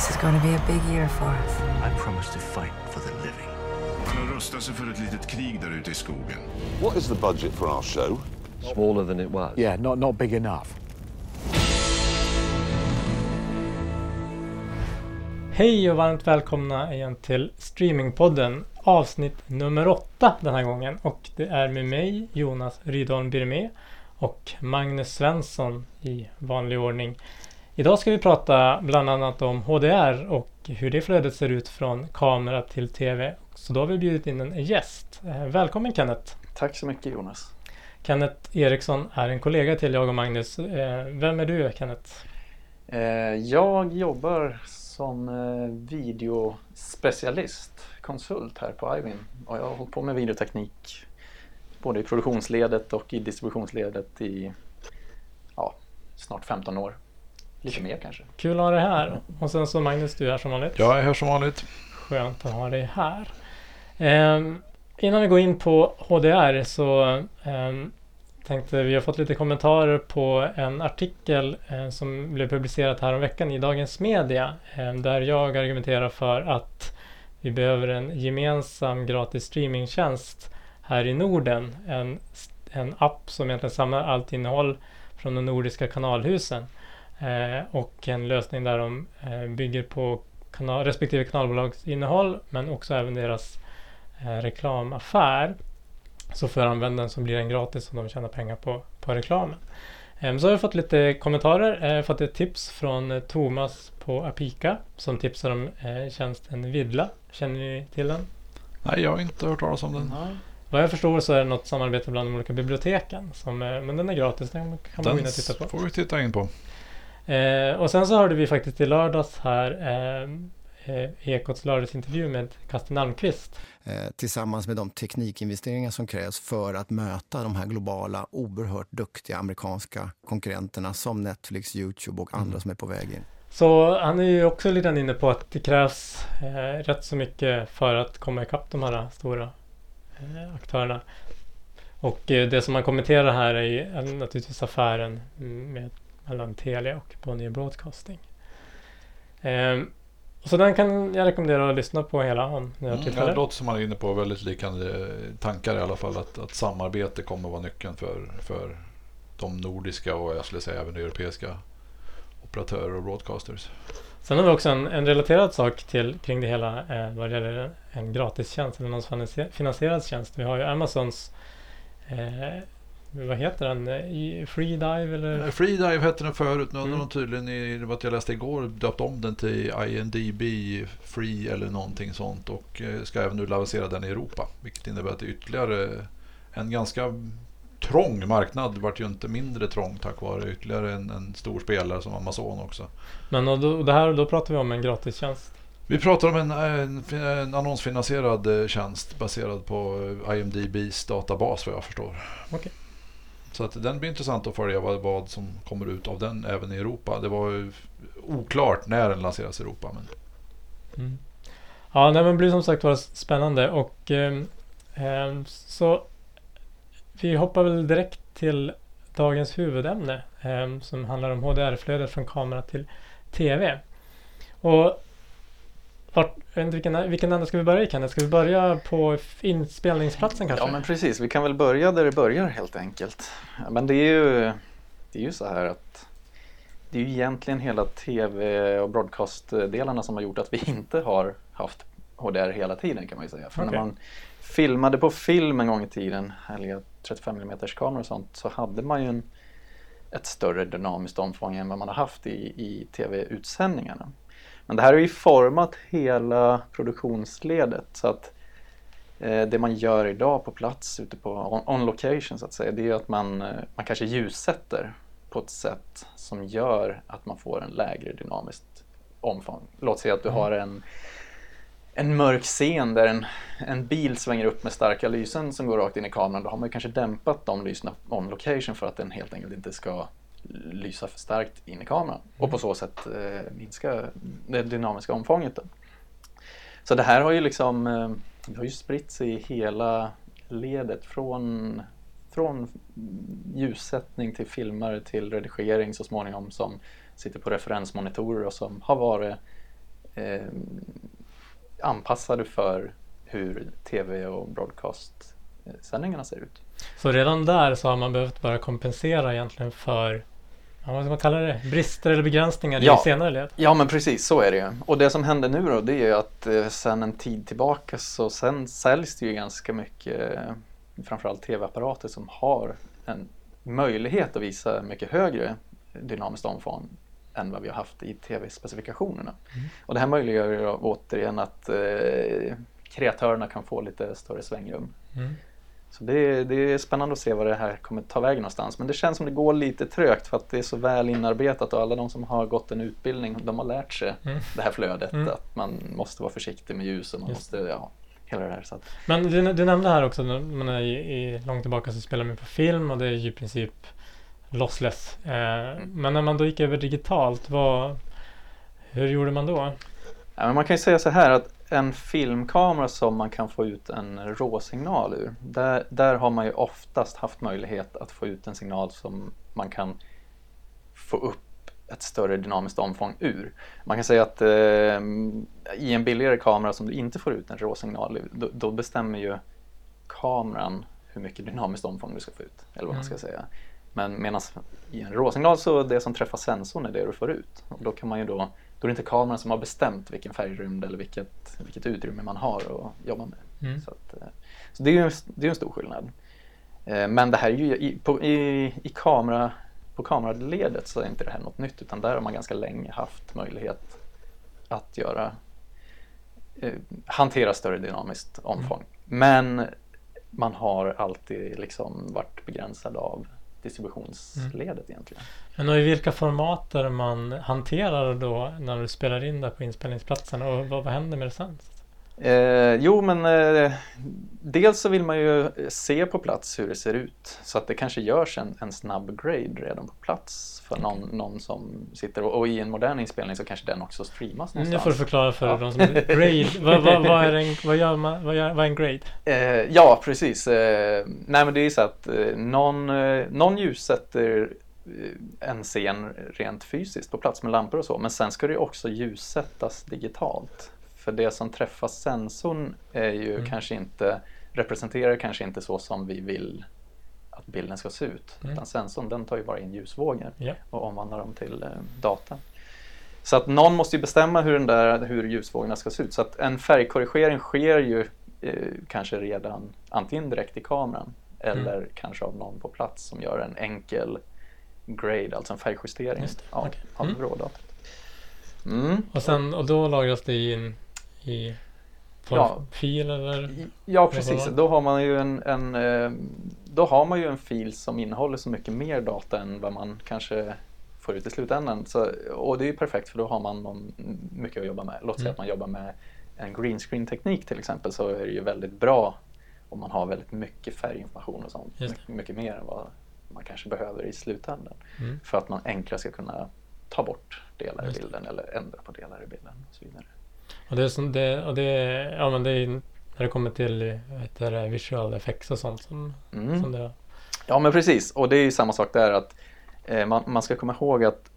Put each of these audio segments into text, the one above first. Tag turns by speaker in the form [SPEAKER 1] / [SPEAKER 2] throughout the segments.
[SPEAKER 1] This is going to be a big year for us.
[SPEAKER 2] I promise to fight for the living.
[SPEAKER 3] Han har rustat sig för ett litet krig där ute i skogen.
[SPEAKER 4] What is the budget for our show?
[SPEAKER 2] Smaller than it was.
[SPEAKER 5] Yeah, not, not big enough.
[SPEAKER 6] Hej och varmt välkomna igen till Streamingpodden avsnitt nummer åtta den här gången. Och det är med mig Jonas Rydholm Birmé och Magnus Svensson i vanlig ordning. Idag ska vi prata bland annat om HDR och hur det flödet ser ut från kamera till TV. Så då har vi bjudit in en gäst. Eh, Välkommen Kenneth!
[SPEAKER 7] Tack så mycket Jonas.
[SPEAKER 6] Kenneth Eriksson är en kollega till jag och Magnus. Eh, Vem är du Kenneth?
[SPEAKER 7] Eh, Jag jobbar som videospecialist, konsult här på Ivin och jag har hållit på med videoteknik både i produktionsledet och i distributionsledet i ja, snart 15 år. Lite mer kanske.
[SPEAKER 6] Kul att ha dig här. Och sen så Magnus, du är här som vanligt.
[SPEAKER 8] Jag är här som vanligt.
[SPEAKER 6] Skönt att ha dig här. Ehm, innan vi går in på HDR så ehm, tänkte vi har fått lite kommentarer på en artikel eh, som blev publicerat här om veckan i Dagens Media. Eh, där jag argumenterar för att vi behöver en gemensam gratis streamingtjänst här i Norden. En, en app som egentligen samlar allt innehåll från de nordiska kanalhusen. Eh, och en lösning där de eh, bygger på kanal, respektive kanalbolags innehåll men också även deras eh, reklamaffär. Så för användaren så blir den gratis och de tjänar pengar på, på reklamen. Eh, så har jag fått lite kommentarer. Eh, fått ett tips från eh, Thomas på Apika som tipsar om eh, tjänsten Vidla. Känner ni till den?
[SPEAKER 8] Nej, jag har inte hört talas om den.
[SPEAKER 6] Vad jag förstår så är det något samarbete bland de olika biblioteken. Som, men den är gratis, den kan man gå in och titta på.
[SPEAKER 8] får vi titta in på.
[SPEAKER 6] Eh, och sen så hörde vi faktiskt i lördags här eh, eh, Ekots lördagsintervju med Kasten Almqvist.
[SPEAKER 9] eh, tillsammans med de teknikinvesteringar som krävs för att möta de här globala, oerhört duktiga amerikanska konkurrenterna som Netflix, Youtube och andra som är på väg in.
[SPEAKER 6] Så han är ju också lite inne på att det krävs eh, rätt så mycket för att komma ikapp de här stora eh, aktörerna. Och eh, det som man kommenterar här är ju eh, naturligtvis affären med, mellan Telia och Bonnier Broadcasting. Eh, så den kan jag rekommendera att lyssna på hela om ni har
[SPEAKER 8] Mm,
[SPEAKER 6] tillfälle.
[SPEAKER 8] det låter som man är inne på väldigt liknande tankar i alla fall. Att, att samarbete kommer att vara nyckeln för, för de nordiska och jag skulle säga även europeiska operatörer och broadcasters.
[SPEAKER 6] Sen har vi också en, en relaterad sak till kring det hela eh, vad det gäller en gratistjänst eller någon finansie- finansierad tjänst. Vi har ju Amazons eh, vad heter den? Eh, i Freedive eller?
[SPEAKER 8] Freedive hette den förut. Nu har
[SPEAKER 6] Mm.
[SPEAKER 8] de tydligen, i vad jag läste igår, döpt om den till INDB Free eller någonting sånt. Och eh, ska även nu lansera den i Europa. Vilket innebär att det är ytterligare en ganska trång marknad. vart ju inte mindre trång tack vare ytterligare en, en stor spelare som Amazon också.
[SPEAKER 6] Men och då, och det här, då pratar vi om en gratistjänst.
[SPEAKER 8] Vi pratar om en, en, en annonsfinansierad eh, tjänst baserad på eh, IMDBs databas vad jag förstår.
[SPEAKER 6] Okej.
[SPEAKER 8] Så att den blir intressant att följa vad, vad som kommer ut av den även i Europa. Det var ju oklart när den lanseras i Europa. Men
[SPEAKER 6] Mm. Ja, nej, men det blir som sagt var spännande och eh, så vi hoppar väl direkt till dagens huvudämne eh, som handlar om HDR-flödet från kamera till TV. Och vart, jag vet inte vilken, vilken ände ska vi börja i Kenneth? Ska vi börja på inspelningsplatsen kanske?
[SPEAKER 7] Ja men precis, vi kan väl börja där det börjar helt enkelt. Men det är ju, det är ju så här att det är ju egentligen hela tv och broadcast-delarna som har gjort att vi inte har haft HDR hela tiden kan man ju säga. För
[SPEAKER 6] Okej.
[SPEAKER 7] när man filmade på film en gång i tiden, härliga 35 mm kameror och sånt, så hade man ju en, ett större dynamiskt omfång än vad man har haft i, i tv-utsändningarna. Men det här har ju format hela produktionsledet så att eh, det man gör idag på plats ute på on, on location så att säga, det är att man, eh, man kanske ljussätter på ett sätt som gör att man får en lägre dynamiskt omfång. Låt säga att du har en, en mörk scen där en, en bil svänger upp med starka lysen som går rakt in i kameran. Då har man kanske dämpat de lyserna on location för att den helt enkelt inte ska lysa för starkt in i kameran och på så sätt eh, minska det dynamiska omfånget. Då. Så det här har ju liksom eh, det har ju spritt sig i hela ledet från, från ljussättning till filmare till redigering så småningom som sitter på referensmonitorer och som har varit eh, anpassade för hur tv och broadcast-sändningarna ser ut.
[SPEAKER 6] Så redan där så har man behövt börja kompensera egentligen för ja, vad ska man kalla det? Brister eller begränsningar
[SPEAKER 7] Ja.
[SPEAKER 6] i senare led?
[SPEAKER 7] Ja men precis, så är det ju. Och det som händer nu då det är ju att eh, sen en tid tillbaka så sen säljs det ju ganska mycket eh, framförallt tv-apparater som har en möjlighet att visa mycket högre dynamiskt omfång än vad vi har haft i tv-specifikationerna. Och det här möjliggör ju återigen att eh, kreatörerna kan få lite större svängrum.
[SPEAKER 6] Mm.
[SPEAKER 7] Så det är, det är spännande att se vad det här kommer ta vägen någonstans. Men det känns som det går lite trögt för att det är så väl inarbetat och alla de som har gått en utbildning de har lärt sig
[SPEAKER 6] Mm.
[SPEAKER 7] det här flödet.
[SPEAKER 6] Mm.
[SPEAKER 7] Att man måste vara försiktig med ljus och man
[SPEAKER 6] Just
[SPEAKER 7] måste, ja, hela det här. Så att,
[SPEAKER 6] Men du, du nämnde här också, när man är i, långt tillbaka så spelar man på film och det är ju i princip lossless. Eh, men när man då gick över digitalt, vad, hur gjorde man då?
[SPEAKER 7] ja, men man kan ju säga så här att en filmkamera som man kan få ut en råsignal ur, där, där har man ju oftast haft möjlighet att få ut en signal som man kan få upp ett större dynamiskt omfång ur. Man kan säga att eh, i en billigare kamera som du inte får ut en råsignal ur, då, då bestämmer ju kameran hur mycket dynamiskt omfång du ska få ut, eller vad man ska säga. Men medan i en råsignal så det som träffar sensorn är det du får ut. Och då kan man ju då, då är det inte kameran som har bestämt vilken färgrymd eller vilket, vilket utrymme man har att jobba med.
[SPEAKER 6] Mm.
[SPEAKER 7] Så, att, eh, så det är ju en, det är en stor skillnad. Eh, Men det här är ju i, på, i, i kamera, på kameraledet så är inte det här något nytt utan där har man ganska länge haft möjlighet att göra eh, hantera större dynamiskt omfång. Men man har alltid liksom varit begränsad av distributionsledet egentligen.
[SPEAKER 6] Men och i vilka formater man hanterar då när du spelar in det på inspelningsplatsen och vad, vad händer med det sen?
[SPEAKER 7] Eh, jo, men eh, dels så vill man ju se på plats hur det ser ut så att det kanske görs en, en snabb grade redan på plats för någon, någon som sitter och, och i en modern inspelning så kanske den också streamas
[SPEAKER 6] Nu
[SPEAKER 7] någonstans.
[SPEAKER 6] får du förklara för
[SPEAKER 7] Ja.
[SPEAKER 6] de som grade. vad, vad, vad, är en, vad, gör man, vad, gör, vad är en grade?
[SPEAKER 7] Eh, ja, precis. Eh, nej, men det är så att eh, någon, eh, någon ljussätter en scen rent fysiskt på plats med lampor och så, men sen ska det också ljussättas digitalt. För det som träffar sensorn är ju
[SPEAKER 6] Mm.
[SPEAKER 7] kanske inte, representerar kanske inte så som vi vill att bilden ska se ut.
[SPEAKER 6] Mm.
[SPEAKER 7] Utan sensorn den tar ju bara in ljusvågor
[SPEAKER 6] Ja.
[SPEAKER 7] och omvandlar dem till eh, data. Så att någon måste ju bestämma hur, den där, hur ljusvågorna ska se ut. Så att en färgkorrigering sker ju eh, kanske redan antingen direkt i kameran eller kanske av någon på plats som gör en enkel grade, alltså en färgjustering av,
[SPEAKER 6] okej.
[SPEAKER 7] av
[SPEAKER 6] Mm.
[SPEAKER 7] rådatat. Mm.
[SPEAKER 6] Och, sen, och då lagras det in i
[SPEAKER 7] Ja.
[SPEAKER 6] fil eller?
[SPEAKER 7] Ja, precis. Då har man ju en, en, eh, då har man ju en fil som innehåller så mycket mer data än vad man kanske får ut i slutändan. Så, och det är ju perfekt för då har man någon, mycket att jobba med. Låt säga
[SPEAKER 6] Mm.
[SPEAKER 7] att man jobbar med en green screen teknik till exempel så är det ju väldigt bra om man har väldigt mycket färginformation och sånt. Mycket, mycket mer än vad man kanske behöver i slutändan.
[SPEAKER 6] Mm.
[SPEAKER 7] För att man enklare ska kunna ta bort delar i bilden eller ändra på delar i bilden och så vidare.
[SPEAKER 6] Och det är som det, och det, ja men det är när det kommer till heter visual effects och sånt som,
[SPEAKER 7] Mm.
[SPEAKER 6] som det
[SPEAKER 7] Ja men precis och det är ju samma sak där att eh, man, man ska komma ihåg att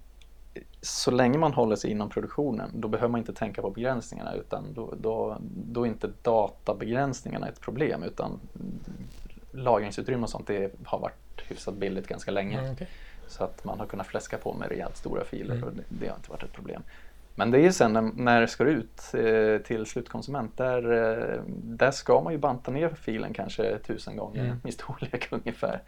[SPEAKER 7] så länge man håller sig inom produktionen då behöver man inte tänka på begränsningarna utan då, då, då är inte databegränsningarna ett problem utan lagringsutrymme och sånt det har varit hyfsat billigt ganska länge.
[SPEAKER 6] Mm, okej.
[SPEAKER 7] Så att man har kunnat fläska på med rejält stora filer
[SPEAKER 6] Mm.
[SPEAKER 7] och det, det har inte varit ett problem. Men det är ju sen när, när det ska ut eh, till slutkonsument, där, eh, där ska man ju banta ner filen kanske tusen gånger
[SPEAKER 6] Mm.
[SPEAKER 7] i storlek ungefär.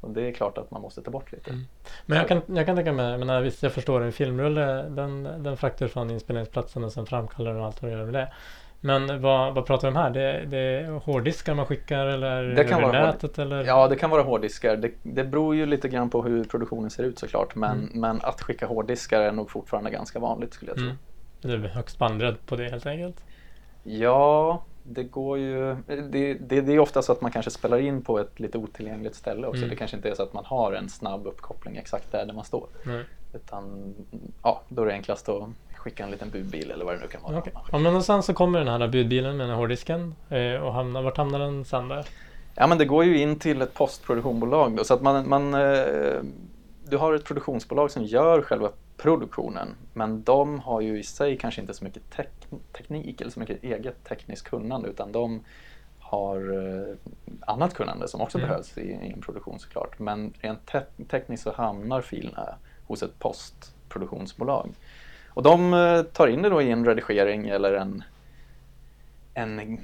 [SPEAKER 7] Och det är klart att man måste ta bort lite.
[SPEAKER 6] Mm. Men jag kan, jag kan tänka mig, men visst jag förstår en filmrulle, den, den fraktar från inspelningsplatsen och sen framkallar den allt vad det gör med det. Men vad, vad pratar vi om här? Det, det är hårddiskar man skickar eller
[SPEAKER 7] Det kan vara
[SPEAKER 6] nätet eller?
[SPEAKER 7] Ja, det kan vara hårddiskar. Det, det beror ju lite grann på hur produktionen ser ut såklart. Men,
[SPEAKER 6] Mm.
[SPEAKER 7] men att skicka hårddiskar är nog fortfarande ganska vanligt skulle jag tro.
[SPEAKER 6] Mm. Det är högst bandbredd på det helt enkelt.
[SPEAKER 7] Ja, det går ju... Det, det, det är ofta så att man kanske spelar in på ett lite otillgängligt ställe också.
[SPEAKER 6] Mm.
[SPEAKER 7] Det kanske inte är så att man har en snabb uppkoppling exakt där, där man står.
[SPEAKER 6] Nej.
[SPEAKER 7] Utan ja, då är det enklast att skicka en liten budbil eller vad det nu kan vara. Skickar.
[SPEAKER 6] Ja, men sen så kommer den här budbilen med den här hårddisken eh, och hamnar, vart hamnar den sen där?
[SPEAKER 7] Ja, men det går ju in till ett postproduktionsbolag då, så att man, man eh, du har ett produktionsbolag som gör själva postproduktionen. Men de har ju i sig kanske inte så mycket tek- teknik eller så mycket eget tekniskt kunnande utan de har eh, annat kunnande som också
[SPEAKER 6] Mm.
[SPEAKER 7] behövs i, i en produktion såklart. Men rent te- tekniskt så hamnar filerna hos ett postproduktionsbolag. Och de eh, tar in det då i en redigering eller en, en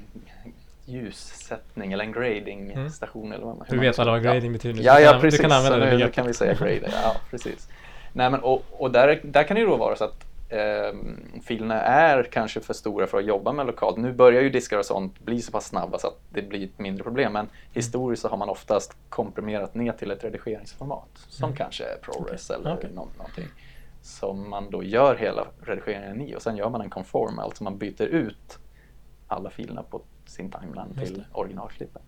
[SPEAKER 7] ljussättning eller en gradingstation eller vad man
[SPEAKER 6] Du vet vad grading betyder.
[SPEAKER 7] Ja, ja precis.
[SPEAKER 6] Du kan använda det
[SPEAKER 7] nu, kan vi säga grader. Ja, precis. Nej, men, och och där, där kan det ju då vara så att eh, filerna är kanske för stora för att jobba med lokalt. Nu börjar ju diskar och sånt bli så pass snabba så att det blir ett mindre problem. Men historiskt så har man oftast komprimerat ner till ett redigeringsformat som kanske är ProRes eller
[SPEAKER 6] Okej.
[SPEAKER 7] nå- någonting. Som man då gör hela redigeringen i och sen gör man en conform, alltså man byter ut alla filerna på sin timeline till originalklippen.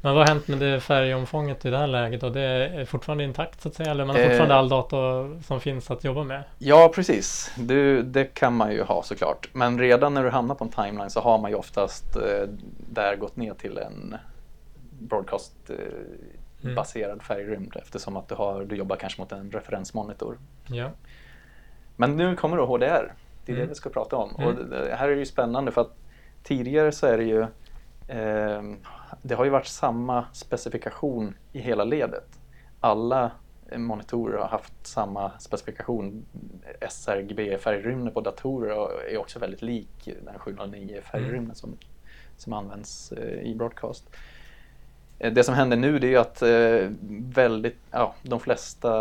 [SPEAKER 6] Men vad har hänt med det färgomfånget i det här läget? Och det är fortfarande intakt så att säga? Eller man har
[SPEAKER 7] Eh.
[SPEAKER 6] fortfarande all data som finns att jobba med?
[SPEAKER 7] Ja, precis. Du, det kan man ju ha såklart. Men redan när du hamnar på en timeline så har man ju oftast eh, där gått ner till en broadcast-baserad
[SPEAKER 6] Mm.
[SPEAKER 7] färgrymd eftersom att du, har, du jobbar kanske mot en referensmonitor.
[SPEAKER 6] Ja.
[SPEAKER 7] Men nu kommer då HDR. Det är det
[SPEAKER 6] Mm.
[SPEAKER 7] vi ska prata om.
[SPEAKER 6] Mm.
[SPEAKER 7] Och det, det här är ju spännande för att tidigare så är det ju eh, det har ju varit samma specifikation i hela ledet. Alla monitorer har haft samma specifikation. sRGB-färgrymden på datorer och är också väldigt lik den 709 färgrymden som, som används eh, i broadcast. Eh, Det som händer nu det är att eh, väldigt, ja, de flesta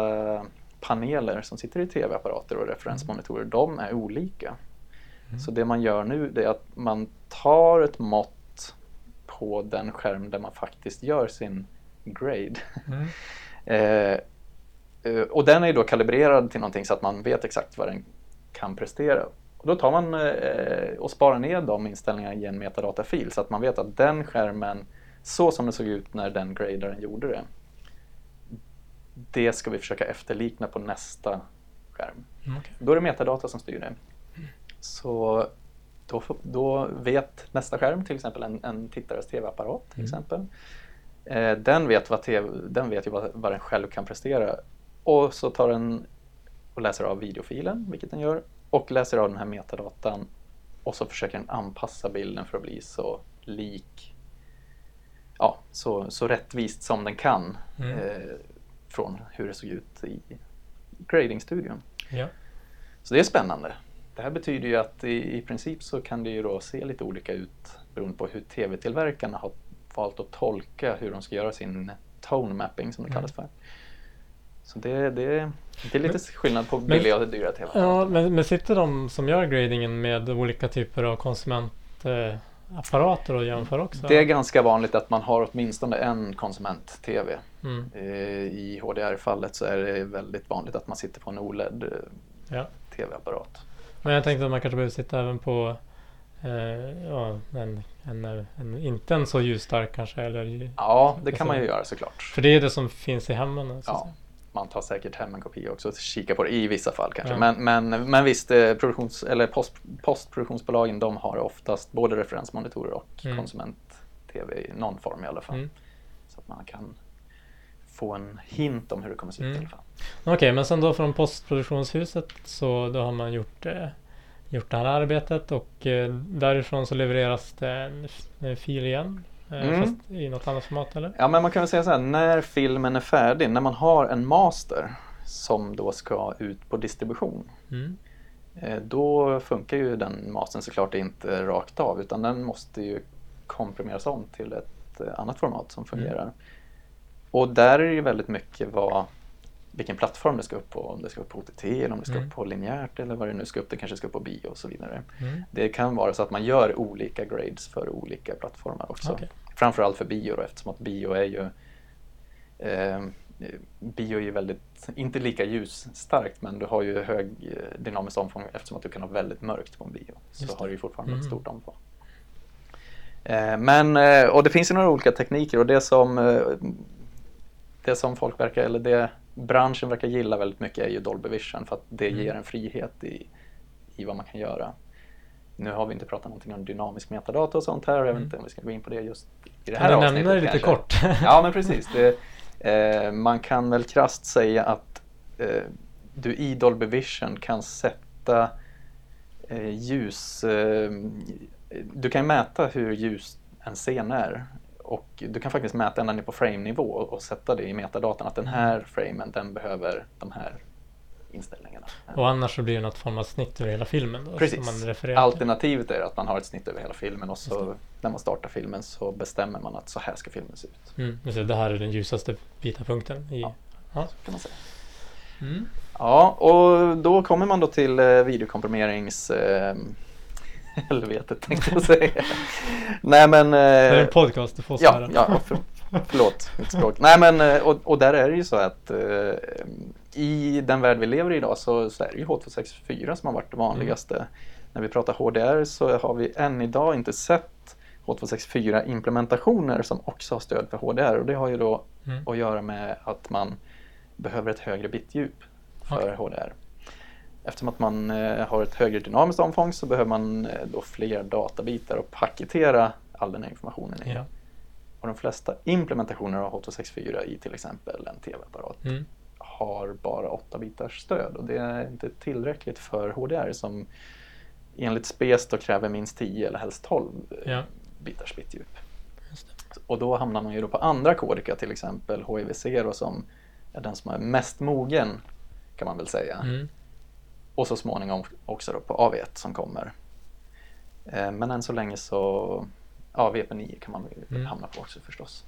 [SPEAKER 7] paneler som sitter i tv-apparater och referensmonitorer, de är olika. Så det man gör nu är att man tar ett mått på den skärm där man faktiskt gör sin grade.
[SPEAKER 6] Mm.
[SPEAKER 7] Eh, eh, och den är då kalibrerad till någonting så att man vet exakt vad den kan prestera. Och då tar man eh, och sparar ner de inställningarna i en metadatafil så att man vet att den skärmen, så som det såg ut när den gradaren gjorde det, det ska vi försöka efterlikna på nästa skärm.
[SPEAKER 6] Mm, okej.
[SPEAKER 7] Då är det metadata som styr det. Så då, då vet nästa skärm, till exempel en, en tittares tv-apparat till exempel. Eh, den, vet vad TV, den vet ju vad, vad den själv kan prestera. Och så tar den och läser av videofilen, vilket den gör, och läser av den här metadatan. Och så försöker den anpassa bilden för att bli så lik, ja, så, så rättvist som den kan
[SPEAKER 6] Mm.
[SPEAKER 7] eh, från hur det såg ut i gradingstudion.
[SPEAKER 6] Ja.
[SPEAKER 7] Så det är spännande. Det här betyder ju att i, i princip så kan det ju då se lite olika ut beroende på hur tv-tillverkarna har valt att tolka hur de ska göra sin tone mapping som det
[SPEAKER 6] Mm.
[SPEAKER 7] kallas för. Så det, det, det är lite skillnad på
[SPEAKER 6] men-
[SPEAKER 7] billiga och dyra tv
[SPEAKER 6] Ja, men, men sitter de som gör gradingen med olika typer av konsumentapparater och jämför också?
[SPEAKER 7] Det är ganska vanligt att man har åtminstone en konsument-tv.
[SPEAKER 6] Mm.
[SPEAKER 7] Eh, I HDR-fallet så är det väldigt vanligt att man sitter på en OLED eh,
[SPEAKER 6] Ja.
[SPEAKER 7] tv-apparat.
[SPEAKER 6] Men jag tänkte att man kanske behöver sitta även på eh, ja, en, en, en, inte en så ljusstark kanske. Eller,
[SPEAKER 7] Ja, det kan
[SPEAKER 6] Alltså-
[SPEAKER 7] man ju göra såklart.
[SPEAKER 6] För det är det som finns i hemmen. Så att
[SPEAKER 7] Ja,
[SPEAKER 6] säga.
[SPEAKER 7] Man tar säkert hem en kopia också och kikar på det i vissa fall kanske.
[SPEAKER 6] Ja.
[SPEAKER 7] Men, men, men visst, eh, produktions, eller post, postproduktionsbolagen de har oftast både referensmonitorer och
[SPEAKER 6] Mm.
[SPEAKER 7] konsument-tv i någon form i alla fall.
[SPEAKER 6] Mm.
[SPEAKER 7] Så att man kan få en hint om hur det kommer att se ut
[SPEAKER 6] Mm.
[SPEAKER 7] i alla fall.
[SPEAKER 6] Okej, men sen då från postproduktionshuset så då har man gjort, eh, gjort det här arbetet och eh, därifrån så levereras det en, en fil igen. Eh,
[SPEAKER 7] Mm.
[SPEAKER 6] Fast i något annat format eller?
[SPEAKER 7] Ja, men man kan väl säga så här, när filmen är färdig, när man har en master som då ska ut på distribution,
[SPEAKER 6] Mm.
[SPEAKER 7] Eh, Då funkar ju den mastern såklart inte rakt av utan den måste ju komprimeras om till ett eh, annat format som fungerar. Och där är det ju väldigt mycket vad, vilken plattform det ska upp på. Om det ska upp på OTT eller om det ska
[SPEAKER 6] Mm.
[SPEAKER 7] upp på linjärt eller vad det nu ska upp. Det kanske ska upp på bio och så vidare.
[SPEAKER 6] Mm.
[SPEAKER 7] Det kan vara så att man gör olika grades för olika plattformar också.
[SPEAKER 6] Okej.
[SPEAKER 7] Framförallt för bio då, eftersom att bio är ju eh, Bio är ju väldigt, inte lika ljusstarkt men du har ju hög eh, dynamiskt omfång eftersom att du kan ha väldigt mörkt på en bio. Så har du ju fortfarande ett
[SPEAKER 6] Mm.
[SPEAKER 7] stort omfång. Eh, men, eh, och det finns ju några olika tekniker och det som eh, det som folk verkar, eller det branschen verkar gilla väldigt mycket är ju Dolby Vision för att det
[SPEAKER 6] Mm.
[SPEAKER 7] ger en frihet i, i vad man kan göra. Nu har vi inte pratat någonting om dynamisk metadata och sånt här. Jag vet
[SPEAKER 6] Mm.
[SPEAKER 7] inte om vi ska gå in på det just i det här
[SPEAKER 6] du
[SPEAKER 7] avsnittet
[SPEAKER 6] nämna det lite kort?
[SPEAKER 7] Ja, men precis. Det, eh, man kan väl krasst säga att eh, du i Dolby Vision kan sätta eh, ljus... Eh, du kan mäta hur ljus en scen är och du kan faktiskt mäta ända ner på frame-nivå och, och sätta det i metadatan att den här framen den behöver de här inställningarna.
[SPEAKER 6] Och annars så blir det något form av snitt över hela filmen då?
[SPEAKER 7] Precis. Alternativet är att man har ett snitt över hela filmen och så när man startar filmen så bestämmer man att så här ska filmen se ut.
[SPEAKER 6] Mm, just det, här är den ljusaste vita punkten i...
[SPEAKER 7] Ja.
[SPEAKER 6] Ja.
[SPEAKER 7] Kan man säga.
[SPEAKER 6] Mm.
[SPEAKER 7] Ja, och då kommer man då till eh, videokomprimerings... Eh, helvetet tänkte jag säga. Nej men...
[SPEAKER 6] Det är
[SPEAKER 7] Eh,
[SPEAKER 6] en podcast, du får
[SPEAKER 7] ja, ja för, förlåt mitt språk. Nej men eh, och, och där är det ju så att eh, i den värld vi lever i idag så, så är det ju H264 som har varit det vanligaste. När vi pratar HDR så har vi än idag inte sett H264 implementationer som också har stöd för HDR och det har ju då
[SPEAKER 6] Mm.
[SPEAKER 7] att göra med att man behöver ett högre bitdjup för
[SPEAKER 6] Okej.
[SPEAKER 7] HDR. Eftersom att man eh, har ett högre dynamiskt omfång så behöver man eh, då fler databitar och paketera all den här informationen i.
[SPEAKER 6] Ja.
[SPEAKER 7] Och de flesta implementationer av H264 i till exempel en tv-apparat
[SPEAKER 6] Mm.
[SPEAKER 7] har bara 8 bitars stöd och det är inte tillräckligt för HDR som enligt SPES då kräver minst 10 eller helst 12 eh,
[SPEAKER 6] Ja.
[SPEAKER 7] bitars bitdjup. Och då hamnar man ju då på andra kodika till exempel HEVC då som är den som är mest mogen kan man väl säga.
[SPEAKER 6] Mm.
[SPEAKER 7] Och så småningom också då på AV1 som kommer. Eh, Men än så länge så, ja VP9 kan man
[SPEAKER 6] Mm.
[SPEAKER 7] hamna på också förstås.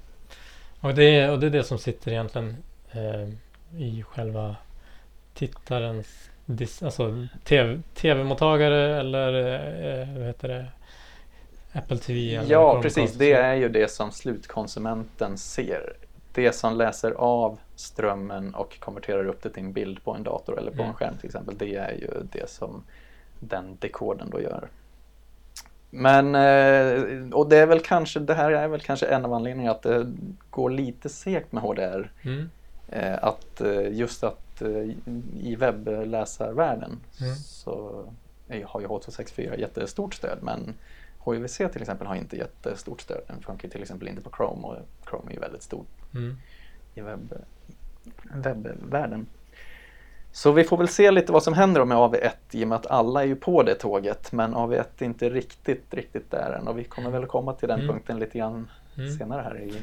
[SPEAKER 6] Och, det är, och det är det som sitter egentligen eh, i själva tittarens dis, alltså TV, tv-mottagare eller eh, vad heter det? Apple TV? eller
[SPEAKER 7] Ja, precis. Det är ju det som slutkonsumenten ser. Det som läser av strömmen och konverterar upp det till en bild på en dator eller på
[SPEAKER 6] Mm.
[SPEAKER 7] en skärm till exempel. Det är ju det som den dekoden då gör. Men, eh, och det är väl kanske, det här är väl kanske en av anledningarna att det går lite segt med HDR.
[SPEAKER 6] Mm.
[SPEAKER 7] Eh, Att eh, just att i webbläsarvärlden
[SPEAKER 6] Mm.
[SPEAKER 7] så har ju H264 jättestort stöd men HIVC till exempel har inte jättestort stöd. Den funkar till exempel inte på Chrome och Chrome är ju väldigt stor
[SPEAKER 6] Mm.
[SPEAKER 7] i webb, webbvärlden. Så vi får väl se lite vad som händer med AV1 i och med att alla är ju på det tåget men AV1 är inte riktigt, riktigt där än och vi kommer väl komma till den
[SPEAKER 6] Mm.
[SPEAKER 7] punkten lite grann
[SPEAKER 6] Mm.
[SPEAKER 7] senare här i,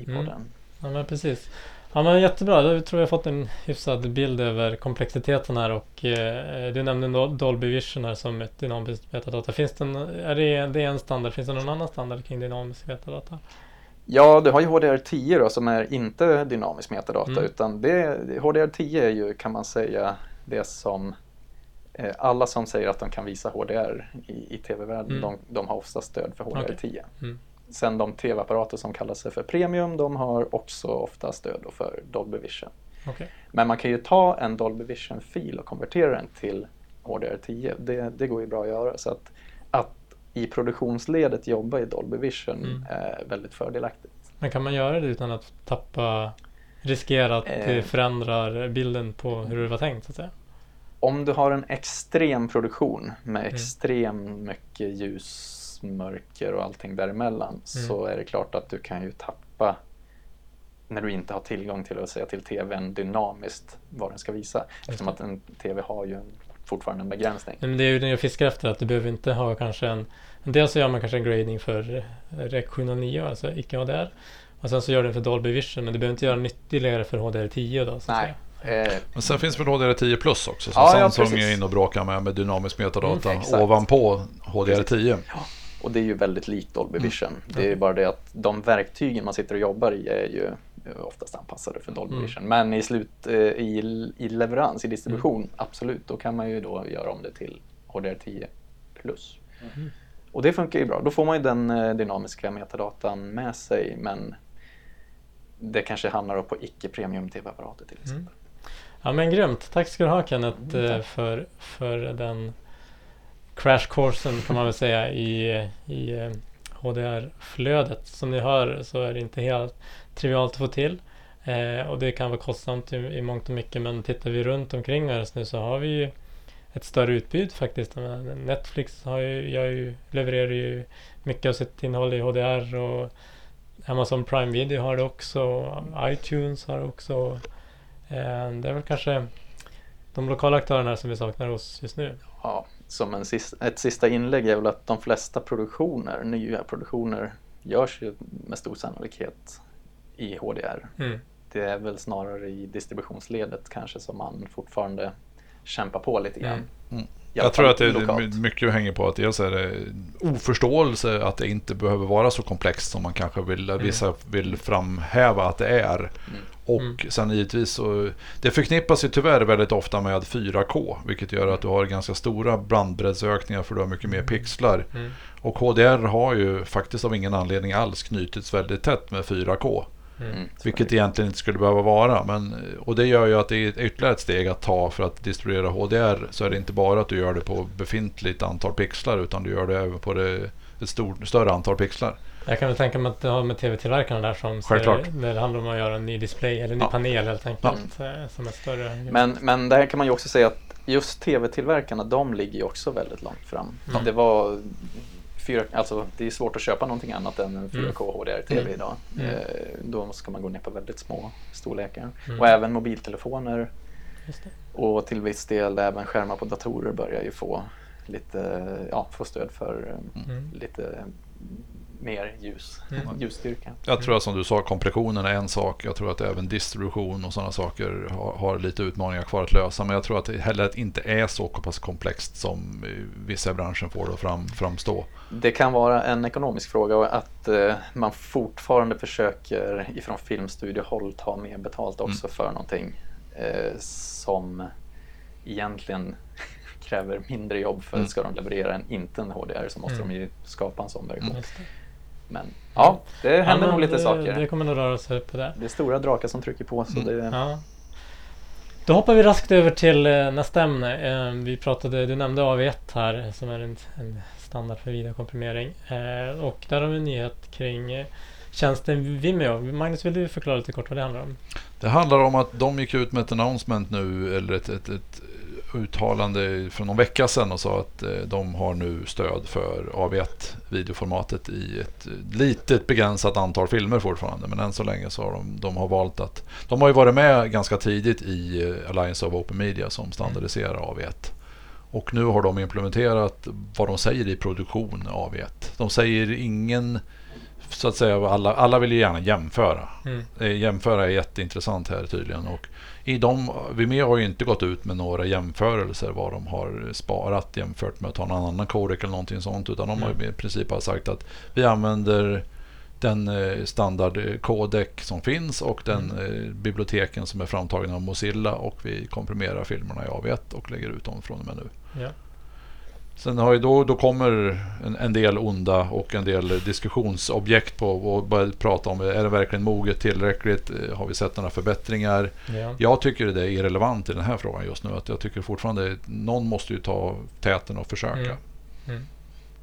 [SPEAKER 7] i
[SPEAKER 6] Mm.
[SPEAKER 7] podden.
[SPEAKER 6] Ja men precis. Ja men jättebra, då tror jag fått en hyfsad bild över komplexiteten här och eh, du nämnde Dol- Dolby Vision här som ett dynamiskt metadata. Finns det en, är det, det är en standard, finns det någon annan standard kring dynamisk metadata?
[SPEAKER 7] Ja, du har ju HDR10 då som är inte dynamisk metadata
[SPEAKER 6] Mm.
[SPEAKER 7] utan det, HDR10 är ju kan man säga det som eh, alla som säger att de kan visa HDR i, i tv-världen,
[SPEAKER 6] Mm.
[SPEAKER 7] de, de har ofta stöd för HDR10.
[SPEAKER 6] Okej. Mm.
[SPEAKER 7] Sen de tv-apparater som kallar sig för premium, de har också ofta stöd för Dolby Vision.
[SPEAKER 6] Okej.
[SPEAKER 7] Men man kan ju ta en Dolby Vision-fil och konvertera den till HDR10. Det, det går ju bra att göra. Så att, att i produktionsledet jobba i Dolby Vision
[SPEAKER 6] Mm.
[SPEAKER 7] är väldigt fördelaktigt.
[SPEAKER 6] Men kan man göra det utan att tappa, riskera att det
[SPEAKER 7] Eh.
[SPEAKER 6] förändrar bilden på hur det var tänkt så att säga?
[SPEAKER 7] Om du har en extrem produktion med
[SPEAKER 6] Mm.
[SPEAKER 7] extrem mycket ljus, mörker och allting däremellan
[SPEAKER 6] Mm.
[SPEAKER 7] så är det klart att du kan ju tappa när du inte har tillgång till att säga till tvn dynamiskt vad den ska visa. Eftersom att en tv har ju en, fortfarande en begränsning.
[SPEAKER 6] Men det är ju det jag fiskar efter att du behöver inte ha kanske en Dels så gör man kanske en grading för REC 709 alltså icke HDR och sen så gör du för Dolby Vision men du behöver inte göra nytt ytterligare för HDR10 då så
[SPEAKER 7] Nej. Eh,
[SPEAKER 8] Men sen finns väl HDR10 Plus också som
[SPEAKER 7] Ja, ja,
[SPEAKER 8] Samsung
[SPEAKER 7] precis.
[SPEAKER 8] är inne och bråkar med med dynamisk metadata
[SPEAKER 7] Mm, exakt.
[SPEAKER 8] ovanpå HDR10.
[SPEAKER 7] och det är ju väldigt likt Dolby
[SPEAKER 8] Mm.
[SPEAKER 7] Vision. Det är ju bara det att de verktygen man sitter och jobbar i är ju oftast anpassade för Dolby
[SPEAKER 6] Mm.
[SPEAKER 7] Vision. Men i slut, eh, i, i leverans, i distribution, absolut, då kan man ju då göra om det till HDR10 plus.
[SPEAKER 6] Mm.
[SPEAKER 7] Och det funkar ju bra. Då får man ju den eh, dynamiska metadatan med sig men det kanske hamnar på icke premium tv-apparater till exempel.
[SPEAKER 6] Ja men grymt. Tack ska du ha Kenneth
[SPEAKER 7] Mm,
[SPEAKER 6] eh, för, för den crash coursen kan man väl säga i, i eh, HDR-flödet. Som ni hör så är det inte helt trivialt att få till. Eh, och det kan vara kostsamt i, i mångt och mycket men tittar vi runt omkring oss nu så har vi ju ett större utbud faktiskt. Netflix har ju, ju, levererar ju mycket av sitt innehåll i HDR och Amazon Prime Video har det också. iTunes har det också. Eh, Det är väl kanske de lokala aktörerna som vi saknar hos just nu.
[SPEAKER 7] Ja, som en sista, ett sista inlägg är väl att de flesta produktioner, nya produktioner, görs ju med stor sannolikhet i HDR.
[SPEAKER 6] Mm.
[SPEAKER 7] Det är väl snarare i distributionsledet kanske som man fortfarande kämpar på lite grann.
[SPEAKER 6] Mm.
[SPEAKER 8] Mm. Jag tror att det är
[SPEAKER 7] lokalt.
[SPEAKER 8] mycket hänger på att dels är det oförståelse att det inte behöver vara så komplext som man kanske vill, vissa vill framhäva att det är. Och
[SPEAKER 6] Mm.
[SPEAKER 8] sen givetvis så, det förknippas ju tyvärr väldigt ofta med 4K, vilket gör att du har ganska stora bandbreddsökningar för du har mycket mer pixlar.
[SPEAKER 6] Mm.
[SPEAKER 8] Och HDR har ju faktiskt av ingen anledning alls knutits väldigt tätt med 4K.
[SPEAKER 7] Mm, så
[SPEAKER 8] Vilket egentligen inte skulle behöva vara. Men, och det gör ju att det är ytterligare ett steg att ta för att distribuera HDR. Så är det inte bara att du gör det på befintligt antal pixlar utan du gör det även på det, ett stort, större antal pixlar.
[SPEAKER 6] Jag kan väl tänka mig att det har med tv-tillverkarna där som
[SPEAKER 8] Självklart.
[SPEAKER 6] ser, när det handlar om att göra en ny display eller en ny
[SPEAKER 8] Ja.
[SPEAKER 6] panel helt enkelt. eh, Som är större.
[SPEAKER 7] Men, men där kan man ju också säga att just tv-tillverkarna, de ligger ju också väldigt långt fram.
[SPEAKER 6] Mm.
[SPEAKER 7] Det var fyra, alltså det är svårt att köpa någonting annat än en 4K HDR-TV
[SPEAKER 6] Mm.
[SPEAKER 7] idag.
[SPEAKER 6] Mm.
[SPEAKER 7] Eh, då ska man gå ner på väldigt små storlekar.
[SPEAKER 6] Mm.
[SPEAKER 7] Och även mobiltelefoner och till viss del även skärmar på datorer börjar ju få lite, ja, få stöd för eh,
[SPEAKER 6] Mm.
[SPEAKER 7] lite mer ljus,
[SPEAKER 6] Mm.
[SPEAKER 7] ljusstyrka.
[SPEAKER 8] Jag tror att som du sa, kompressionen är en sak. Jag tror att även distribution och sådana saker har, har lite utmaningar kvar att lösa. Men jag tror att det heller inte är så pass komplext som eh, vissa i branschen får det att fram, framstå.
[SPEAKER 7] Det kan vara en ekonomisk fråga och att eh, man fortfarande försöker ifrån filmstudiehåll ta mer betalt också för någonting eh, som egentligen kräver mindre jobb för
[SPEAKER 8] Mm.
[SPEAKER 7] ska de leverera en, inte en HDR så måste
[SPEAKER 6] Mm.
[SPEAKER 7] de ju skapa en sån version. Men ja, det
[SPEAKER 6] Ja,
[SPEAKER 7] händer
[SPEAKER 6] men
[SPEAKER 7] nog lite
[SPEAKER 6] det,
[SPEAKER 7] saker.
[SPEAKER 6] Det kommer nog röra sig på det.
[SPEAKER 7] Det är stora drakar som trycker på så
[SPEAKER 8] Mm.
[SPEAKER 7] det,
[SPEAKER 6] Ja. Då hoppar vi raskt över till eh, nästa ämne. Eh, vi pratade, du nämnde AV1 här som är en, en standard för videokomprimering. Eh, och där har vi en nyhet kring tjänsten Vimeo. Magnus, vill du förklara lite kort vad det handlar om?
[SPEAKER 8] Det handlar om att de gick ut med ett announcement nu, eller ett, ett, ett uttalande för någon vecka sedan och sa att eh, de har nu stöd för AV1 videoformatet i ett litet begränsat antal filmer fortfarande. Men än så länge så har de, de har valt att... De har ju varit med ganska tidigt i eh, Alliance of Open Media som standardiserar AV1. Och nu har de implementerat vad de säger i produktion AV1. De säger ingen... Så att säga, alla, alla vill ju gärna jämföra.
[SPEAKER 6] Mm.
[SPEAKER 8] Eh, Jämföra är jätteintressant här tydligen. Och i de, Vimeo har ju inte gått ut med några jämförelser vad de har sparat jämfört med att ta någon annan codec eller någonting sånt. Utan de har ju i princip bara sagt att vi använder den eh, standardcodec som finns och den eh, biblioteken som är framtagna av Mozilla och vi komprimerar filmerna i AV1 och lägger ut dem från och med nu.
[SPEAKER 6] Ja.
[SPEAKER 8] Sen har ju då, då kommer en, en del onda och en del diskussionsobjekt på och börja prata om är det verkligen moget tillräckligt? Eh, Har vi sett några förbättringar?
[SPEAKER 6] Ja.
[SPEAKER 8] Jag tycker det är irrelevant i den här frågan just nu. Att jag tycker fortfarande någon måste ju ta täten och försöka.
[SPEAKER 6] Mm. Mm.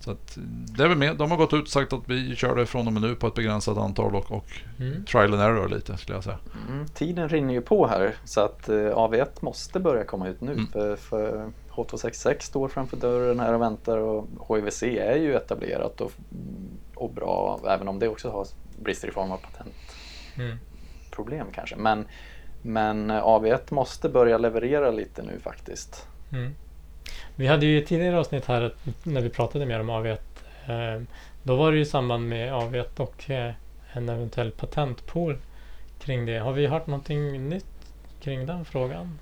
[SPEAKER 8] Så att, det är väl med. De har gått ut och sagt att vi kör det från och med nu på ett begränsat antal och, och
[SPEAKER 6] Mm.
[SPEAKER 8] trial and error lite skulle jag säga.
[SPEAKER 7] mm, tiden rinner ju på här så att eh, AV1 måste börja komma ut nu
[SPEAKER 8] Mm.
[SPEAKER 7] för, för H266 står framför dörren här och väntar och HIVC är ju etablerat och, och bra även om det också har brister i form av patentproblem
[SPEAKER 6] Mm.
[SPEAKER 7] kanske. Men, men AV1 måste börja leverera lite nu faktiskt.
[SPEAKER 6] Mm. Vi hade ju i tidigare avsnitt här när vi pratade mer om AV1. Eh, då var det ju i samband med AV1 och eh, en eventuell patentpool kring det. Har vi hört någonting nytt kring den frågan?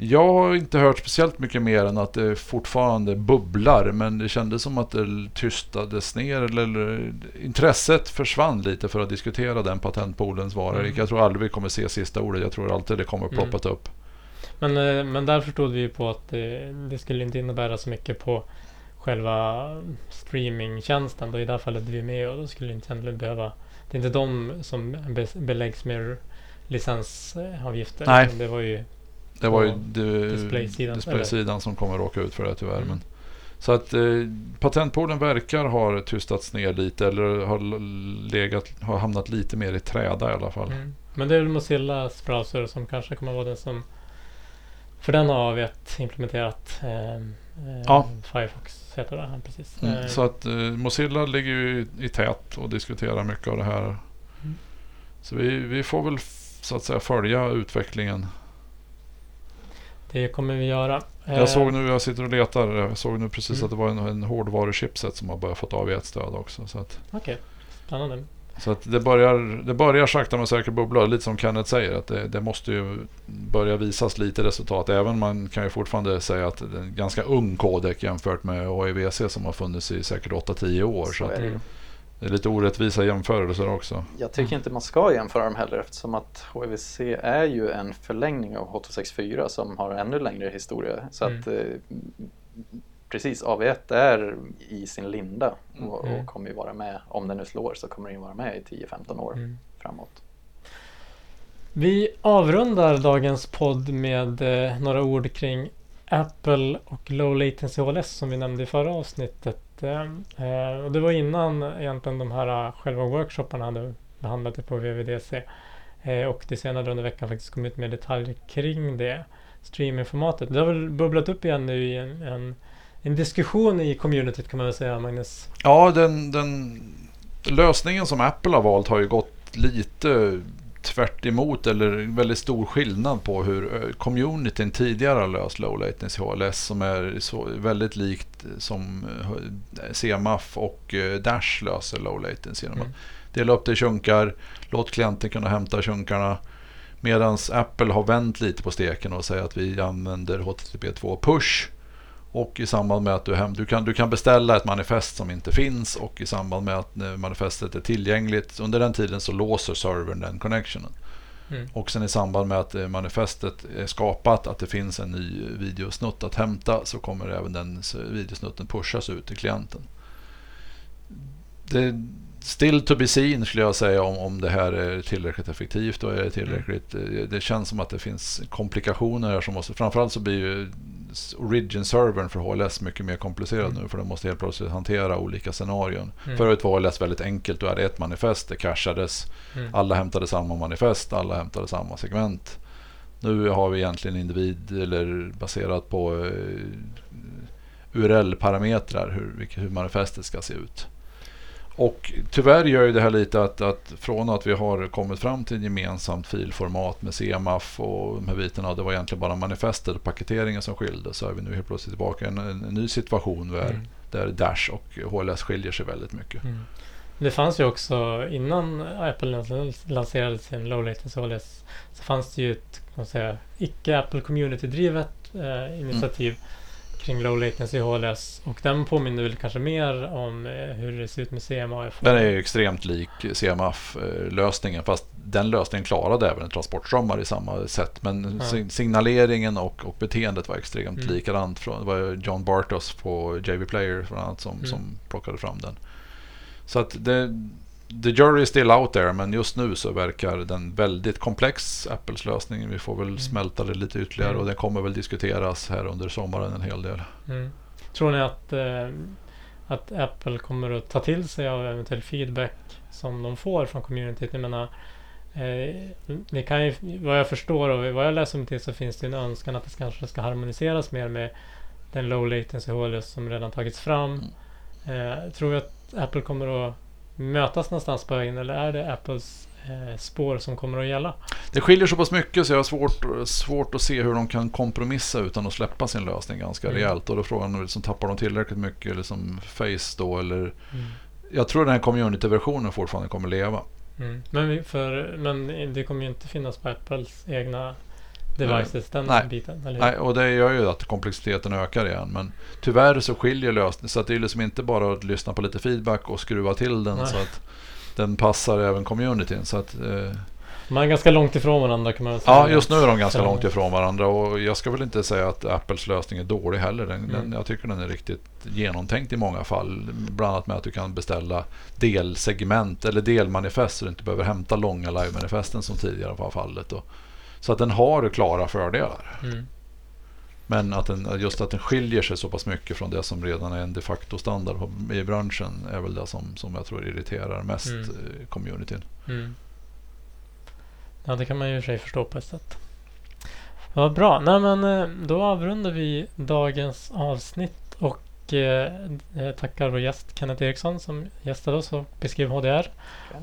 [SPEAKER 8] Jag har inte hört speciellt mycket mer än att det fortfarande bubblar. Men det kändes som att det tystades ner. Eller, intresset försvann lite för att diskutera den patentpoolens vara.
[SPEAKER 6] Mm.
[SPEAKER 8] Jag tror aldrig vi kommer se sista ordet. Jag tror alltid det kommer
[SPEAKER 6] Mm.
[SPEAKER 8] ploppat upp.
[SPEAKER 6] Men, eh, men där förstod vi ju på att det, det skulle inte innebära så mycket på själva streamingtjänsten. Då I det här fallet Vimeo. Då skulle inte egentligen behöva... Det är inte de som be, beläggs med licensavgifter.
[SPEAKER 8] Nej.
[SPEAKER 6] Det var ju...
[SPEAKER 8] Det var ju
[SPEAKER 6] displaysidan,
[SPEAKER 8] displaysidan som kommer att råka ut för det tyvärr.
[SPEAKER 6] Mm.
[SPEAKER 8] Men, så att eh, patentpoolen verkar ha tystats ner lite. Eller har, legat, har hamnat lite mer i träda i alla fall.
[SPEAKER 6] Mm. Men det är väl Mozillas browser som kanske kommer vara den som... För den har vi ett implementerat eh,
[SPEAKER 8] Ja.
[SPEAKER 6] Firefox heter det. Precis.
[SPEAKER 8] Mm,
[SPEAKER 6] Eh,
[SPEAKER 8] så att eh, Mozilla ligger ju i, tät och diskuterar mycket av det här.
[SPEAKER 6] Mm.
[SPEAKER 8] Så vi, vi får väl så att säga följa utvecklingen.
[SPEAKER 6] Det kommer vi göra. Eh,
[SPEAKER 8] Jag såg nu, jag sitter och letar, jag såg nu precis
[SPEAKER 6] Mm.
[SPEAKER 8] att det var en, en hårdvaruchipset som har börjat fått AV1-stöd också. Så att,
[SPEAKER 6] Okej, spännande.
[SPEAKER 8] så att det, börjar, det börjar sakta men säkert bubbla. Lite som Kenneth säger, att det, det måste ju börja visas lite resultat. Även man kan ju fortfarande säga att det är en ganska ung kodek jämfört med AIVC som har funnits i säkert 8-10 år. Så
[SPEAKER 7] Så
[SPEAKER 8] att
[SPEAKER 7] är det.
[SPEAKER 6] Mm.
[SPEAKER 8] är lite orättvisa jämförelser också.
[SPEAKER 7] Jag tycker inte man ska jämföra dem heller eftersom att HVC är ju en förlängning av H264 som har ännu längre historia. Så
[SPEAKER 6] Mm.
[SPEAKER 7] att eh, precis, AV1 är i sin linda och,
[SPEAKER 6] Mm.
[SPEAKER 7] och kommer ju vara med, om den nu slår så kommer den vara med i 10-15 år
[SPEAKER 6] Mm.
[SPEAKER 7] framåt.
[SPEAKER 6] Vi avrundar dagens podd med eh, några ord kring Apple och Low Latency HLS som vi nämnde i förra avsnittet. Ehm, eh, och det var innan egentligen de här eh, själva workshopparna hade behandlat det på VVDC. Eh, och det senare under veckan faktiskt kom ut mer detaljer kring det streamingformatet. Det har väl bubblat upp igen nu i en, en, en diskussion i communityt kan man väl säga Magnus.
[SPEAKER 8] Ja, den, den lösningen som Apple har valt har ju gått lite tvärt emot eller väldigt stor skillnad på hur eh, communityn tidigare har löst low latency HLS som är så väldigt likt som eh, CMAF och eh, Dash löser low latency. Genom
[SPEAKER 6] Mm.
[SPEAKER 8] att dela upp det i chunkar, låt klienten kunna hämta chunkarna. Medan Apple har vänt lite på steken och säger att vi använder HTTP2 push. Och i samband med att du, hem, du, kan, du kan beställa ett manifest som inte finns och i samband med att eh, manifestet är tillgängligt under den tiden så låser servern den connectionen.
[SPEAKER 6] Mm.
[SPEAKER 8] Och sen i samband med att eh, manifestet är skapat, att det finns en ny videosnutt att hämta så kommer även den videosnutten pushas ut till klienten. Det är still to be seen skulle jag säga om, om det här är tillräckligt effektivt och är tillräckligt. eh, Det känns som att det finns komplikationer här som måste, framförallt så blir ju origin-servern för HLS mycket mer komplicerad
[SPEAKER 6] Mm.
[SPEAKER 8] nu för den måste helt plötsligt hantera olika scenarion.
[SPEAKER 6] Mm.
[SPEAKER 8] Förut var HLS väldigt enkelt, är det ett manifest, det cachades
[SPEAKER 6] Mm.
[SPEAKER 8] alla hämtade samma manifest, alla hämtade samma segment. Nu har vi egentligen individ eller baserat på eh, URL-parametrar hur, hur manifestet ska se ut. Och tyvärr gör ju det här lite att, att från att vi har kommit fram till ett gemensamt filformat med CMAF och de här bitarna, det var egentligen bara manifestet och paketeringen som skilde, så är vi nu helt plötsligt tillbaka i en, en, en ny situation där,
[SPEAKER 6] Mm.
[SPEAKER 8] där Dash och HLS skiljer sig väldigt mycket.
[SPEAKER 6] Mm. Det fanns ju också innan Apple lans- lanserade sin Low Latency HLS så fanns det ju ett icke-Apple community-drivet eh, initiativ kring Low Latency HLS och den påminner väl kanske mer om eh, hur det ser ut med CMAF.
[SPEAKER 8] Den är ju extremt lik CMF-lösningen fast den lösningen klarade även transportströmmar i samma sätt. Men
[SPEAKER 6] Ja.
[SPEAKER 8] sig- signaleringen och, och beteendet var extremt
[SPEAKER 6] Mm.
[SPEAKER 8] likadant. Från, det var John Bartos på JV Player bland annat som,
[SPEAKER 6] Mm.
[SPEAKER 8] som plockade fram den. Så att det, the jury is still out there men just nu så verkar den väldigt komplex, Apples lösning. Vi får väl smälta det lite ytterligare
[SPEAKER 6] Mm.
[SPEAKER 8] och det kommer väl diskuteras här under sommaren en hel del.
[SPEAKER 6] Mm. Tror ni att, eh, att Apple kommer att ta till sig av eventuell feedback som de får från communityt? Jag menar, eh, ni kan ju, vad jag förstår och vad jag läser mig till så finns det en önskan att det kanske ska harmoniseras mer med den low latency HLS som redan tagits fram. Eh, tror vi att Apple kommer att mötas någonstans på vägen eller är det Apples eh, spår som kommer att gälla?
[SPEAKER 8] Det skiljer så pass mycket så jag har svårt, svårt att se hur de kan kompromissa utan att släppa sin lösning ganska
[SPEAKER 6] Mm.
[SPEAKER 8] rejält. Och då är frågan liksom, tappar de tillräckligt mycket eller som Face då eller
[SPEAKER 6] Mm.
[SPEAKER 8] Jag tror den här community-versionen fortfarande kommer leva.
[SPEAKER 6] Mm. Men, för, men det kommer ju inte finnas på Apples egna devices, den
[SPEAKER 8] Nej.
[SPEAKER 6] biten. Eller?
[SPEAKER 8] Nej, och det gör ju att komplexiteten ökar igen. Men tyvärr så skiljer lösningen. Så att det är liksom inte bara att lyssna på lite feedback och skruva till den
[SPEAKER 6] Nej.
[SPEAKER 8] så att den passar även communityn. Så att, eh,
[SPEAKER 6] Man är ganska långt ifrån varandra kan man säga.
[SPEAKER 8] Ja, just nu är de ganska
[SPEAKER 6] Så-
[SPEAKER 8] långt ifrån varandra och jag ska väl inte säga att Apples lösning är dålig heller. Den,
[SPEAKER 6] Mm.
[SPEAKER 8] den, jag tycker den är riktigt genomtänkt i många fall. Bland annat med att du kan beställa delsegment eller delmanifest så du inte behöver hämta långa live-manifesten som tidigare var fallet. Och, så att den har klara fördelar.
[SPEAKER 6] Mm.
[SPEAKER 8] Men att den, just att den skiljer sig så pass mycket från det som redan är en de facto standard i branschen är väl det som, som jag tror irriterar mest
[SPEAKER 6] Mm.
[SPEAKER 8] communityn.
[SPEAKER 6] Mm. Ja, det kan man ju i och för sig förstå på ett sätt. Vad bra. Nej, men eh, då avrundar vi dagens avsnitt och eh, eh, tackar vår gäst Kenneth Eriksson som gästade oss och beskrev HDR.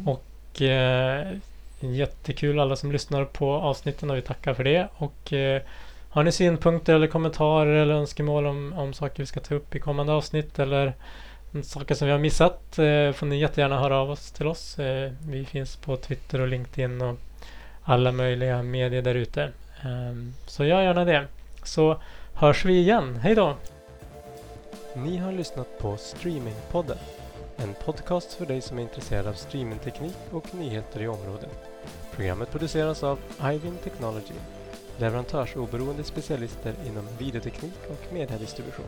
[SPEAKER 6] Och eh, jättekul alla som lyssnar på avsnitten och vi tackar för det. Och eh, Har ni synpunkter eller kommentarer eller önskemål om, om saker vi ska ta upp i kommande avsnitt eller saker som vi har missat eh, får ni jättegärna höra av oss till oss. Eh, vi finns på Twitter och LinkedIn och alla möjliga medier där ute. Eh, så gör gärna det. Så hörs vi igen. Hej då! Ni har lyssnat på Streamingpodden. En podcast för dig som är intresserad av streamingteknik och nyheter i området. Programmet produceras av Ivin Technology, leverantörsoberoende specialister inom videoteknik och mediedistribution.